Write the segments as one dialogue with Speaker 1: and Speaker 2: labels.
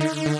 Speaker 1: Thank you.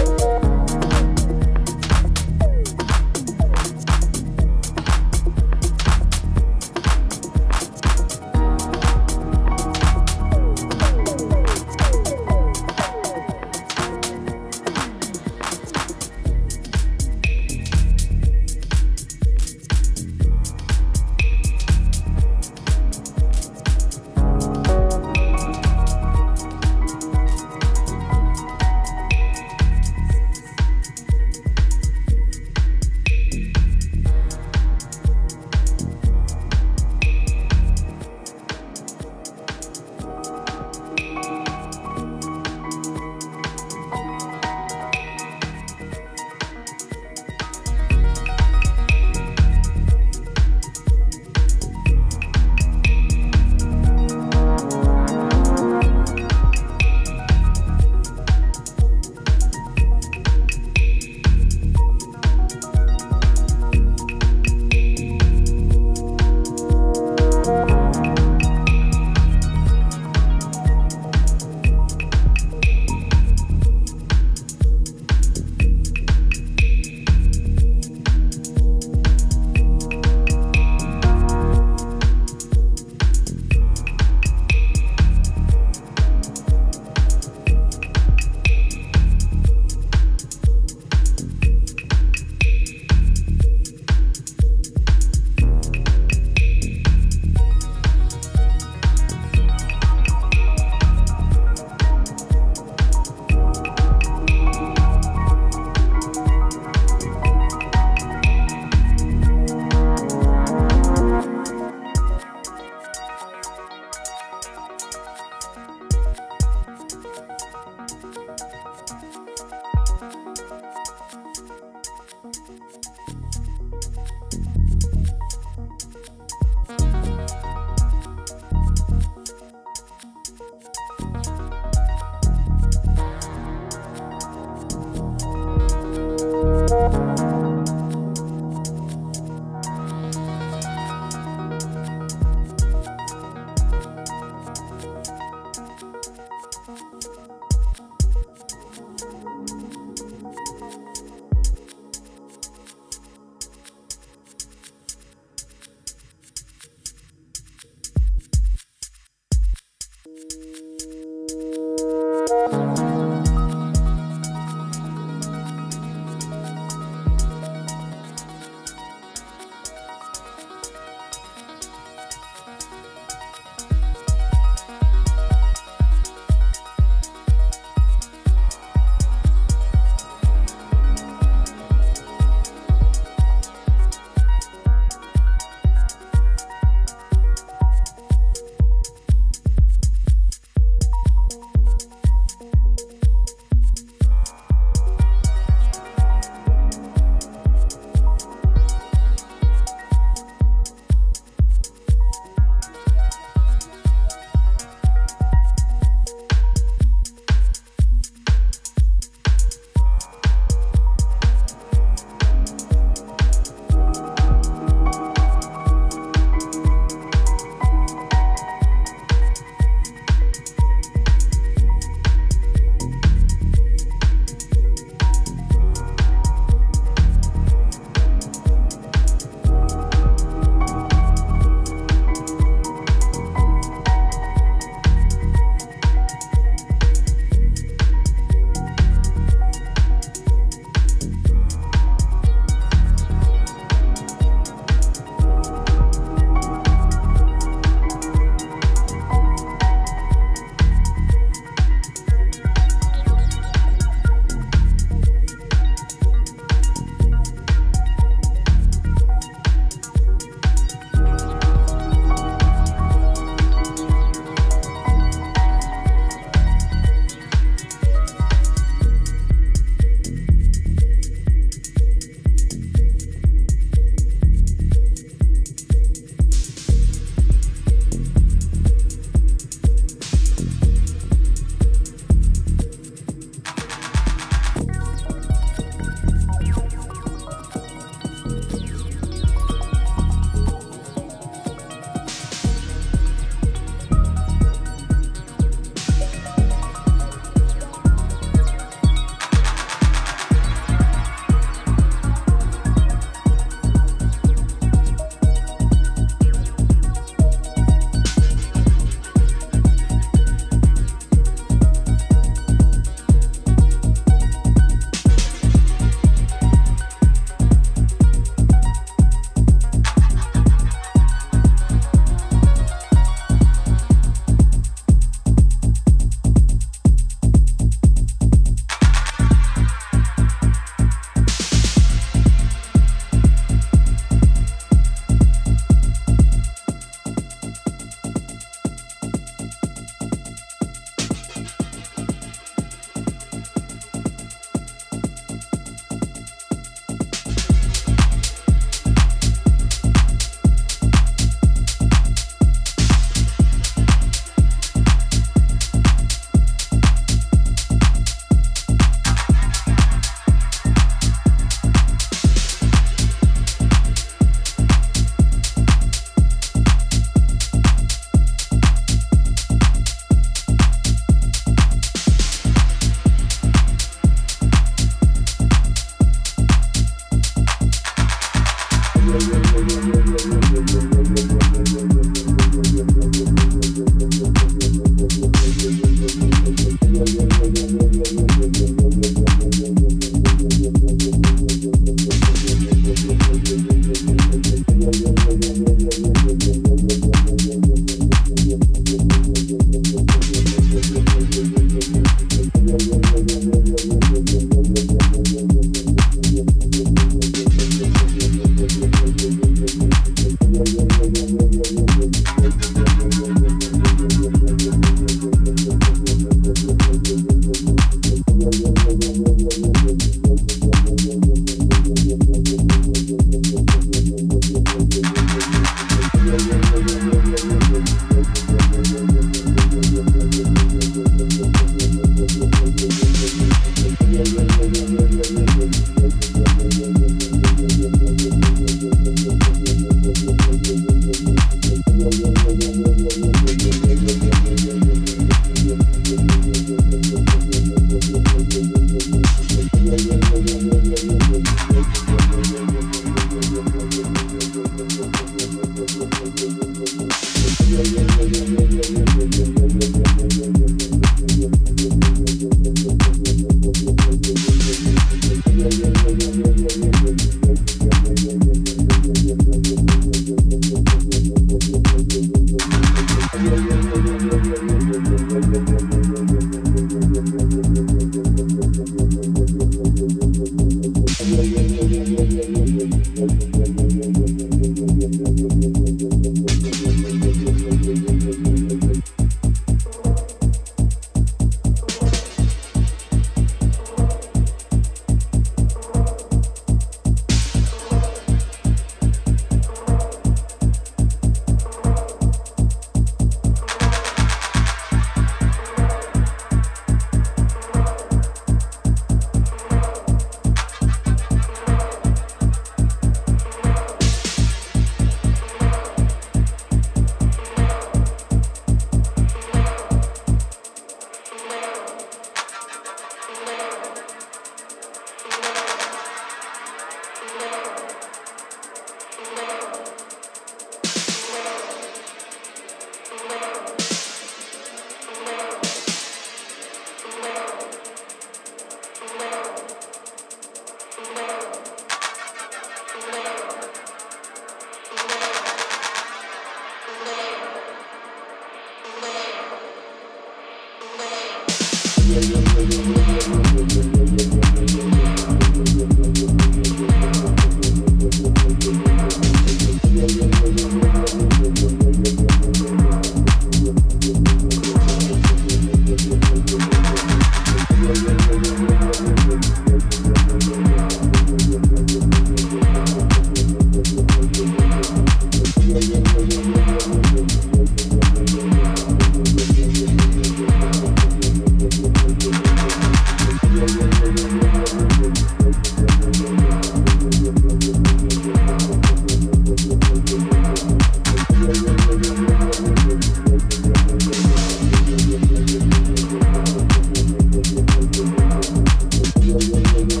Speaker 1: Thank you.